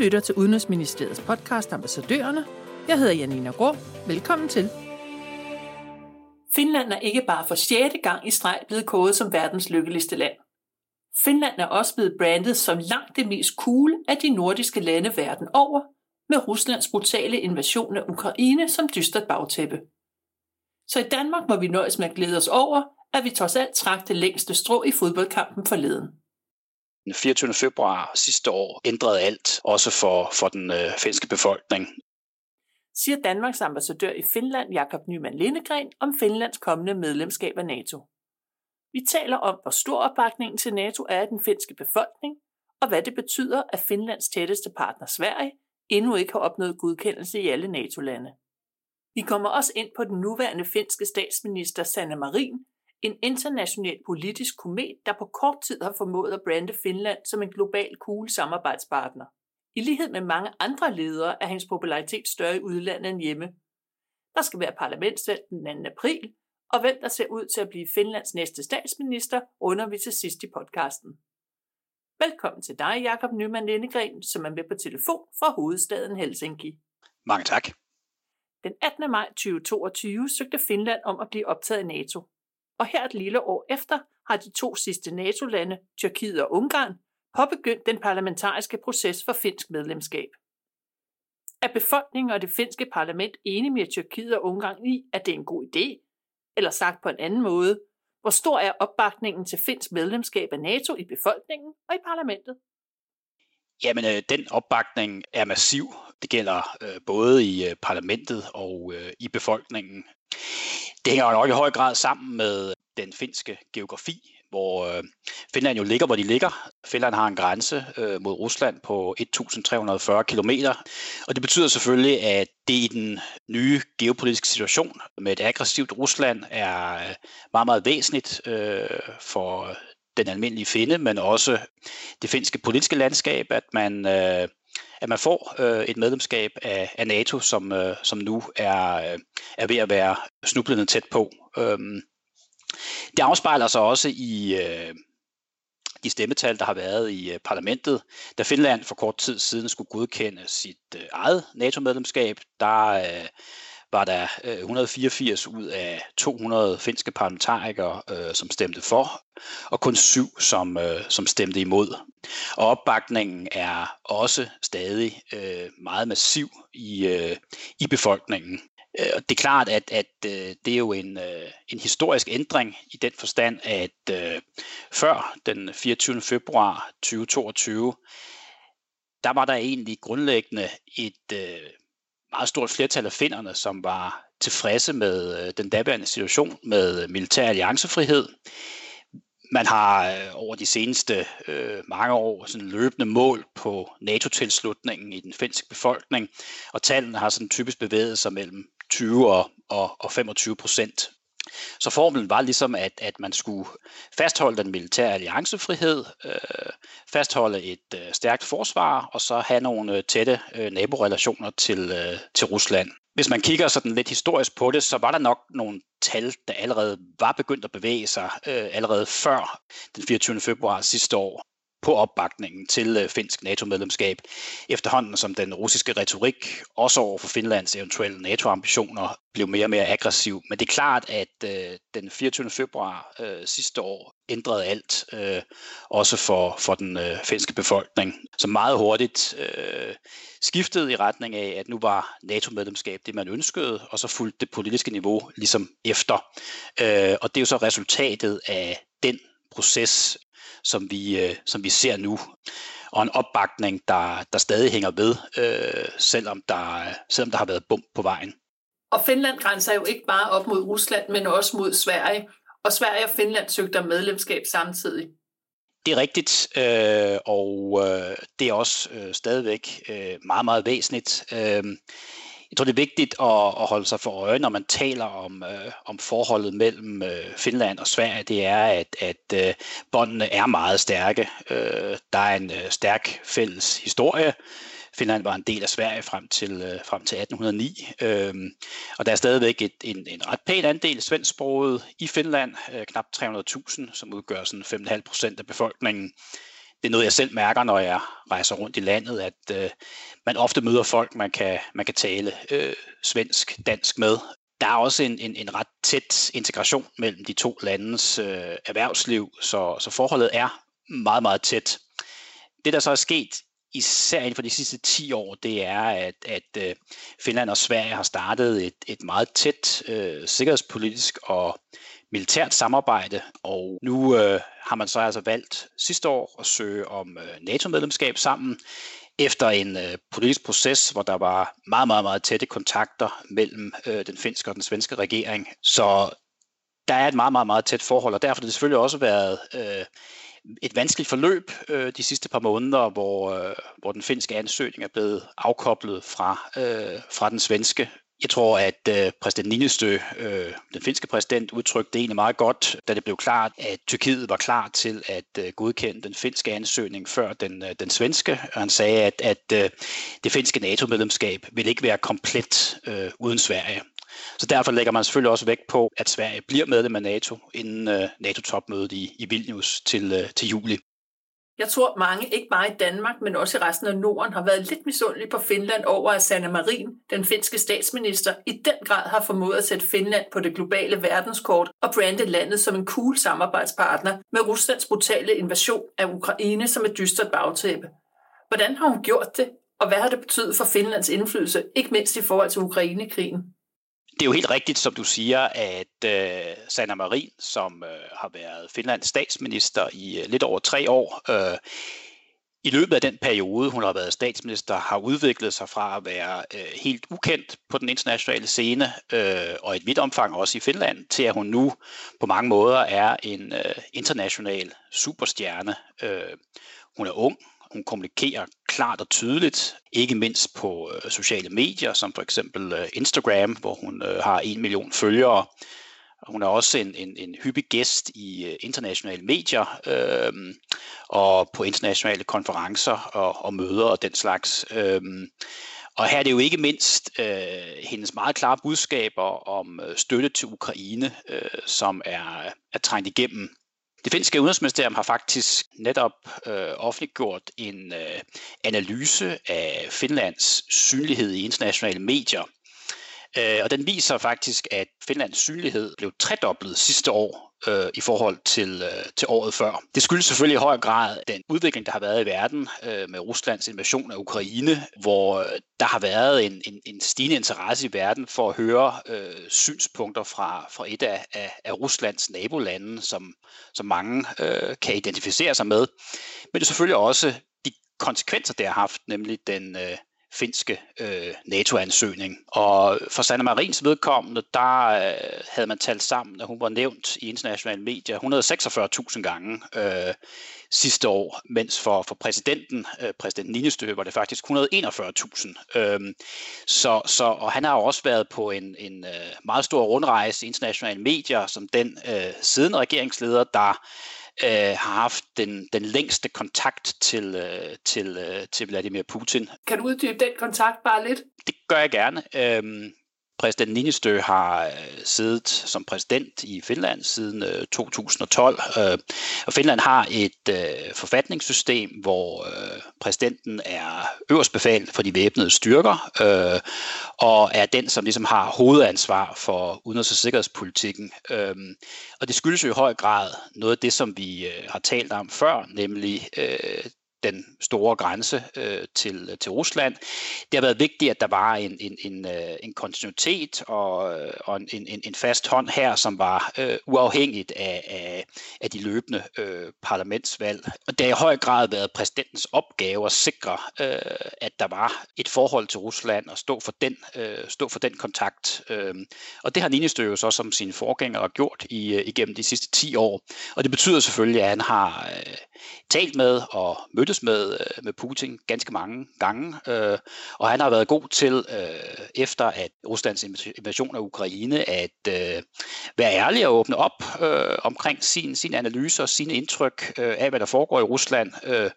lytter til Udenrigsministeriets podcast Ambassadørerne. Jeg hedder Janina Grå. Velkommen til. Finland er ikke bare for sjette gang i streg blevet kåret som verdens lykkeligste land. Finland er også blevet brandet som langt det mest cool af de nordiske lande verden over, med Ruslands brutale invasion af Ukraine som dystert bagtæppe. Så i Danmark må vi nøjes med at glæde os over, at vi trods alt trak det længste strå i fodboldkampen forleden. Den 24. februar sidste år ændrede alt, også for, for den øh, finske befolkning. Siger Danmarks ambassadør i Finland, Jakob Nyman Lindegren, om Finlands kommende medlemskab af NATO. Vi taler om, hvor stor opbakningen til NATO er i den finske befolkning, og hvad det betyder, at Finlands tætteste partner Sverige endnu ikke har opnået godkendelse i alle NATO-lande. Vi kommer også ind på den nuværende finske statsminister Sanna Marin, en international politisk komet, der på kort tid har formået at brande Finland som en global cool samarbejdspartner. I lighed med mange andre ledere er hendes popularitet større i udlandet end hjemme. Der skal være parlamentsvalg den 2. april, og hvem der ser ud til at blive Finlands næste statsminister, runder vi til sidst i podcasten. Velkommen til dig, Jakob Nyman Lindegren, som er med på telefon fra hovedstaden Helsinki. Mange tak. Den 18. maj 2022 søgte Finland om at blive optaget i NATO. Og her et lille år efter har de to sidste NATO-lande, Tyrkiet og Ungarn, påbegyndt den parlamentariske proces for finsk medlemskab. Er befolkningen og det finske parlament enige med Tyrkiet og Ungarn i, at det er en god idé? Eller sagt på en anden måde, hvor stor er opbakningen til finsk medlemskab af NATO i befolkningen og i parlamentet? Jamen, øh, den opbakning er massiv. Det gælder øh, både i øh, parlamentet og øh, i befolkningen. Det hænger jo nok i høj grad sammen med den finske geografi, hvor øh, Finland jo ligger, hvor de ligger. Finland har en grænse øh, mod Rusland på 1.340 km, og det betyder selvfølgelig, at det i den nye geopolitiske situation med et aggressivt Rusland er øh, meget, meget væsentligt øh, for den almindelige finde, men også det finske politiske landskab, at man øh, at man får øh, et medlemskab af, af NATO, som, øh, som nu er, øh, er ved at være snublende tæt på. Øhm, det afspejler sig også i øh, de stemmetal, der har været i øh, parlamentet. Da Finland for kort tid siden skulle godkende sit øh, eget NATO-medlemskab, der øh, var der øh, 184 ud af 200 finske parlamentarikere, øh, som stemte for, og kun syv, som, øh, som stemte imod. Og opbakningen er også stadig øh, meget massiv i, øh, i befolkningen. Øh, det er klart, at, at øh, det er jo en, øh, en historisk ændring i den forstand, at øh, før den 24. februar 2022, der var der egentlig grundlæggende et øh, meget stort flertal af finderne, som var tilfredse med øh, den daværende situation med militær alliancefrihed. Man har øh, over de seneste øh, mange år sådan løbende mål på NATO-tilslutningen i den finske befolkning, og tallene har sådan typisk bevæget sig mellem 20 og, og, og 25 procent. Så formelen var ligesom, at, at man skulle fastholde den militære alliancefrihed, øh, fastholde et øh, stærkt forsvar, og så have nogle øh, tætte øh, naborelationer til, øh, til Rusland. Hvis man kigger sådan lidt historisk på det, så var der nok nogle tal, der allerede var begyndt at bevæge sig øh, allerede før den 24. februar sidste år på opbakningen til øh, finsk NATO-medlemskab, efterhånden som den russiske retorik, også over for Finlands eventuelle NATO-ambitioner, blev mere og mere aggressiv. Men det er klart, at øh, den 24. februar øh, sidste år ændrede alt, øh, også for, for den øh, finske befolkning, som meget hurtigt øh, skiftede i retning af, at nu var NATO-medlemskab det, man ønskede, og så fulgte det politiske niveau ligesom efter. Øh, og det er jo så resultatet af den proces, som vi, øh, som vi ser nu. Og en opbakning, der, der stadig hænger ved, øh, selvom, der, selvom der har været bump på vejen. Og Finland grænser jo ikke bare op mod Rusland, men også mod Sverige. Og Sverige og Finland søgte om medlemskab samtidig. Det er rigtigt, øh, og øh, det er også øh, stadigvæk øh, meget, meget væsentligt. Øh, jeg tror, det er vigtigt at, at holde sig for øje, når man taler om, øh, om forholdet mellem øh, Finland og Sverige, det er, at, at øh, båndene er meget stærke. Øh, der er en øh, stærk fælles historie. Finland var en del af Sverige frem til, øh, frem til 1809, øh, og der er stadigvæk et, en, en ret pæn andel svensksproget i Finland, øh, knap 300.000, som udgør sådan 5,5 procent af befolkningen det er noget, jeg selv mærker, når jeg rejser rundt i landet, at øh, man ofte møder folk, man kan, man kan tale øh, svensk, dansk med. Der er også en, en, en ret tæt integration mellem de to landes øh, erhvervsliv, så, så forholdet er meget, meget tæt. Det, der så er sket især inden for de sidste 10 år, det er, at, at øh, Finland og Sverige har startet et, et meget tæt øh, sikkerhedspolitisk og militært samarbejde, og nu øh, har man så altså valgt sidste år at søge om øh, NATO-medlemskab sammen, efter en øh, politisk proces, hvor der var meget, meget, meget tætte kontakter mellem øh, den finske og den svenske regering. Så der er et meget, meget, meget tæt forhold, og derfor har det selvfølgelig også været øh, et vanskeligt forløb øh, de sidste par måneder, hvor, øh, hvor den finske ansøgning er blevet afkoblet fra, øh, fra den svenske. Jeg tror, at øh, præsident Ninistø, øh, den finske præsident, udtrykte det egentlig meget godt, da det blev klart, at Tyrkiet var klar til at øh, godkende den finske ansøgning før den, øh, den svenske. Og han sagde, at, at øh, det finske NATO-medlemskab vil ikke være komplet øh, uden Sverige. Så derfor lægger man selvfølgelig også vægt på, at Sverige bliver medlem af NATO inden øh, NATO-topmødet i, i Vilnius til, øh, til juli. Jeg tror mange, ikke bare i Danmark, men også i resten af Norden, har været lidt misundelige på Finland over, at Sanna Marin, den finske statsminister, i den grad har formået at sætte Finland på det globale verdenskort og brande landet som en cool samarbejdspartner med Ruslands brutale invasion af Ukraine som et dystert bagtæppe. Hvordan har hun gjort det, og hvad har det betydet for Finlands indflydelse, ikke mindst i forhold til Ukrainekrigen? Det er jo helt rigtigt, som du siger, at øh, Sanna Marin, som øh, har været Finlands statsminister i øh, lidt over tre år, øh, i løbet af den periode, hun har været statsminister, har udviklet sig fra at være øh, helt ukendt på den internationale scene, øh, og i et vidt omfang også i Finland, til at hun nu på mange måder er en øh, international superstjerne. Øh, hun er ung, hun kommunikerer klart og tydeligt, ikke mindst på øh, sociale medier, som for eksempel øh, Instagram, hvor hun øh, har en million følgere. Hun er også en, en, en hyppig gæst i øh, internationale medier øh, og på internationale konferencer og, og møder og den slags. Øh, og her er det jo ikke mindst øh, hendes meget klare budskaber om øh, støtte til Ukraine, øh, som er, er trængt igennem det finske udenrigsministerium har faktisk netop øh, offentliggjort en øh, analyse af Finlands synlighed i internationale medier. Øh, og den viser faktisk, at Finlands synlighed blev tredoblet sidste år øh, i forhold til, øh, til året før. Det skyldes selvfølgelig i høj grad den udvikling, der har været i verden øh, med Ruslands invasion af Ukraine, hvor øh, der har været en, en, en stigende interesse i verden for at høre øh, synspunkter fra, fra et af, af, af Ruslands nabolande, som, som mange øh, kan identificere sig med. Men det er selvfølgelig også de konsekvenser, det har haft, nemlig den, øh, finske øh, NATO-ansøgning. Og for Sanna Marins vedkommende, der øh, havde man talt sammen, at hun var nævnt i internationale medier 146.000 gange øh, sidste år, mens for, for præsidenten, øh, præsident Ninestø, var det faktisk 141.000. Øh, så, så, og han har jo også været på en, en øh, meget stor rundrejse i internationale medier, som den øh, siden regeringsleder, der øh, har haft den, den længste kontakt til, øh, til, øh, til Vladimir Putin. Kan du uddybe den kontakt bare lidt? Det gør jeg gerne. Øhm, Præsident Ninistø har øh, siddet som præsident i Finland siden øh, 2012, øh, og Finland har et forfatningssystem, hvor præsidenten er øverst for de væbnede styrker, og er den, som ligesom har hovedansvar for udenrigs- og sikkerhedspolitikken. Og det skyldes jo i høj grad noget af det, som vi har talt om før, nemlig den store grænse øh, til, til Rusland. Det har været vigtigt, at der var en, en, en, øh, en kontinuitet og, øh, og en, en, en fast hånd her, som var øh, uafhængigt af, af, af de løbende øh, parlamentsvalg. Og det har i høj grad været præsidentens opgave at sikre, øh, at der var et forhold til Rusland og stå for den, øh, stå for den kontakt. Øh, og det har Ninistø jo så som sine forgængere gjort i, øh, igennem de sidste 10 år. Og det betyder selvfølgelig, at han har øh, talt med og mødtes med, øh, med Putin ganske mange gange, øh, og han har været god til, øh, efter at Ruslands invasion af Ukraine, at øh, være ærlig og åbne op øh, omkring sin, sin analyse og sine indtryk øh, af, hvad der foregår i Rusland øh,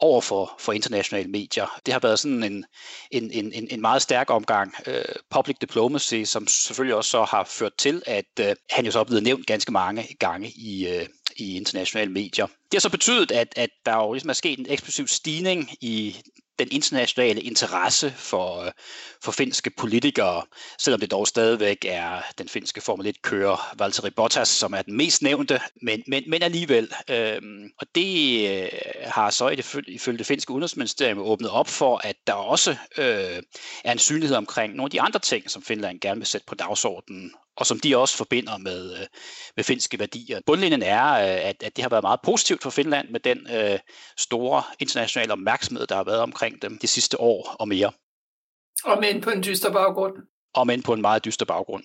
over for, for internationale medier. Det har været sådan en, en, en, en meget stærk omgang øh, public diplomacy, som selvfølgelig også så har ført til, at øh, han jo så er blevet nævnt ganske mange gange i, øh, i internationale medier. Det har så betydet, at, at der jo ligesom er sket en eksplosiv stigning i den internationale interesse for, øh, for finske politikere, selvom det dog stadigvæk er den finske Formel 1-kører Valtteri Bottas, som er den mest nævnte, men, men, men alligevel. Øhm, og det øh, har så ifølge det finske udenrigsministerium åbnet op for, at der også øh, er en synlighed omkring nogle af de andre ting, som Finland gerne vil sætte på dagsordenen og som de også forbinder med, øh, med finske værdier. Bundlinjen er, øh, at, at det har været meget positivt for Finland med den øh, store internationale opmærksomhed, der har været omkring dem de sidste år og mere. Og men på en dyster baggrund. Og men på en meget dyster baggrund.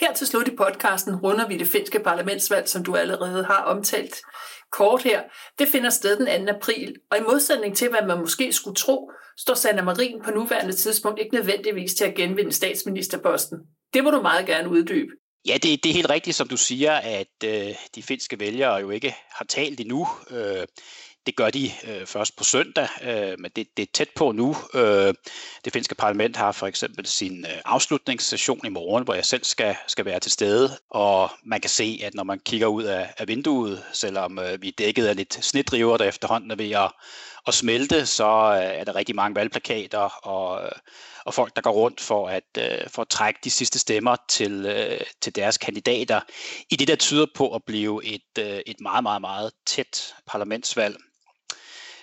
Her til slut i podcasten runder vi det finske parlamentsvalg, som du allerede har omtalt kort her. Det finder sted den 2. april, og i modsætning til, hvad man måske skulle tro, står Sanna Marin på nuværende tidspunkt ikke nødvendigvis til at genvinde statsministerposten. Det må du meget gerne uddybe. Ja, det, det er helt rigtigt, som du siger, at øh, de finske vælgere jo ikke har talt endnu. Øh, det gør de øh, først på søndag, øh, men det, det er tæt på nu. Øh, det finske parlament har for eksempel sin øh, afslutningssession i morgen, hvor jeg selv skal, skal være til stede, og man kan se, at når man kigger ud af, af vinduet, selvom øh, vi er dækket af lidt snedriver, der efterhånden er ved at, at smelte, så øh, er der rigtig mange valgplakater og, øh, og folk, der går rundt for at, øh, for at trække de sidste stemmer til, til deres kandidater, i det der tyder på at blive et, et meget, meget, meget tæt parlamentsvalg.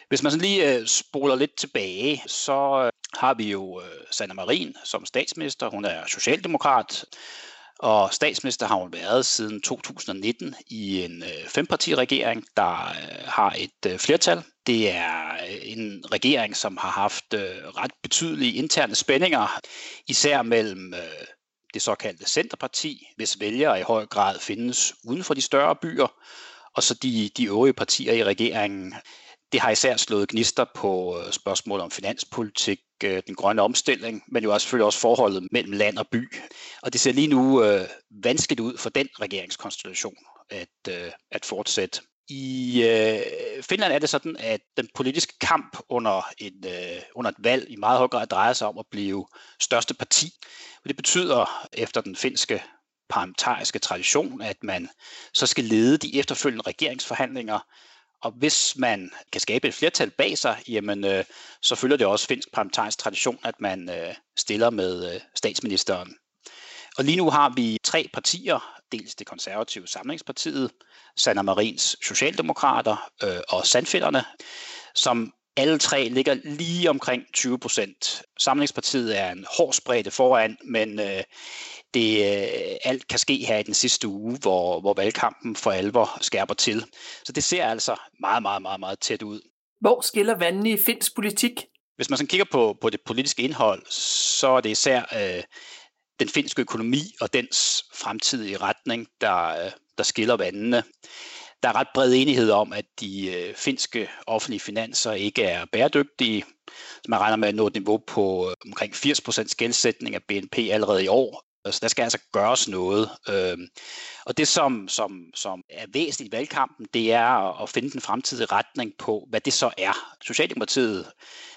Hvis man sådan lige spoler lidt tilbage, så har vi jo Sanna Marin som statsminister. Hun er socialdemokrat, og statsminister har hun været siden 2019 i en øh, fempartiregering, der øh, har et øh, flertal. Det er øh, en regering, som har haft øh, ret betydelige interne spændinger, især mellem øh, det såkaldte Centerparti, hvis vælgere i høj grad findes uden for de større byer, og så de, de øvrige partier i regeringen. Det har især slået gnister på øh, spørgsmål om finanspolitik, øh, den grønne omstilling, men jo også selvfølgelig også forholdet mellem land og by. Og det ser lige nu øh, vanskeligt ud for den regeringskonstellation at, øh, at fortsætte. I øh, Finland er det sådan, at den politiske kamp under et, øh, under et valg i meget høj grad drejer sig om at blive største parti. Og det betyder efter den finske parlamentariske tradition, at man så skal lede de efterfølgende regeringsforhandlinger og hvis man kan skabe et flertal bag sig, jamen, øh, så følger det også finsk parlamentarisk tradition, at man øh, stiller med øh, statsministeren. Og lige nu har vi tre partier, dels det konservative Samlingspartiet, Sanna Marins Socialdemokrater øh, og Sandfælderne, som alle tre ligger lige omkring 20 procent. Samlingspartiet er en hård spredte foran, men øh, det øh, alt kan ske her i den sidste uge, hvor, hvor valgkampen for alvor skærper til. Så det ser altså meget, meget, meget, meget tæt ud. Hvor skiller vandene i finsk politik? Hvis man sådan kigger på, på det politiske indhold, så er det især øh, den finske økonomi og dens fremtidige retning, der, øh, der skiller vandene. Der er ret bred enighed om, at de øh, finske offentlige finanser ikke er bæredygtige. Man regner med at nå et niveau på øh, omkring 80% gældsætning af BNP allerede i år, så der skal altså gøres noget. Øhm, og det, som, som, som er væsentligt i valgkampen, det er at finde den fremtidige retning på, hvad det så er. Socialdemokratiet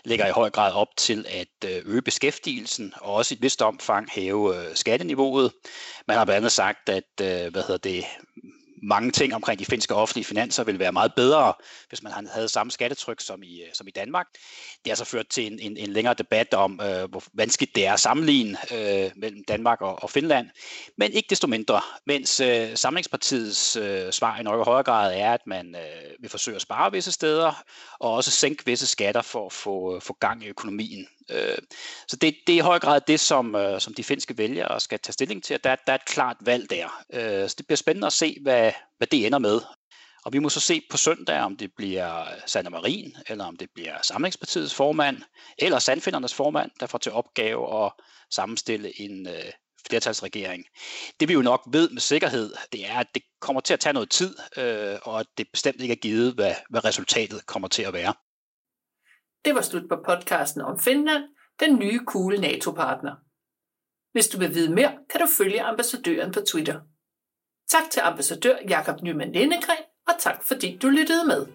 lægger i høj grad op til at øh, øge beskæftigelsen og også i et vist omfang hæve øh, skatteniveauet. Man har blandt andet sagt, at øh, hvad hedder det, mange ting omkring de finske offentlige finanser ville være meget bedre, hvis man havde samme skattetryk som i, øh, som i Danmark. Det har så ført til en, en, en længere debat om, øh, hvor vanskeligt det er at sammenligne øh, mellem Danmark og, og Finland. Men ikke desto mindre, mens øh, Samlingspartiets øh, svar i nok højere grad er, at man øh, vil forsøge at spare visse steder, og også sænke visse skatter for at få, øh, få gang i økonomien. Øh, så det, det er i høj grad det, som, øh, som de finske vælgere skal tage stilling til, der, der er et klart valg der. Øh, så det bliver spændende at se, hvad, hvad det ender med. Og vi må så se på søndag, om det bliver Sanna Marin, eller om det bliver Samlingspartiets formand, eller Sandfindernes formand, der får til opgave at sammenstille en øh, flertalsregering. Det vi jo nok ved med sikkerhed, det er, at det kommer til at tage noget tid, øh, og at det bestemt ikke er givet, hvad, hvad resultatet kommer til at være. Det var slut på podcasten om Finland, den nye cool NATO-partner. Hvis du vil vide mere, kan du følge ambassadøren på Twitter. Tak til ambassadør Jakob Nyman Lindegren, og tak fordi du lyttede med.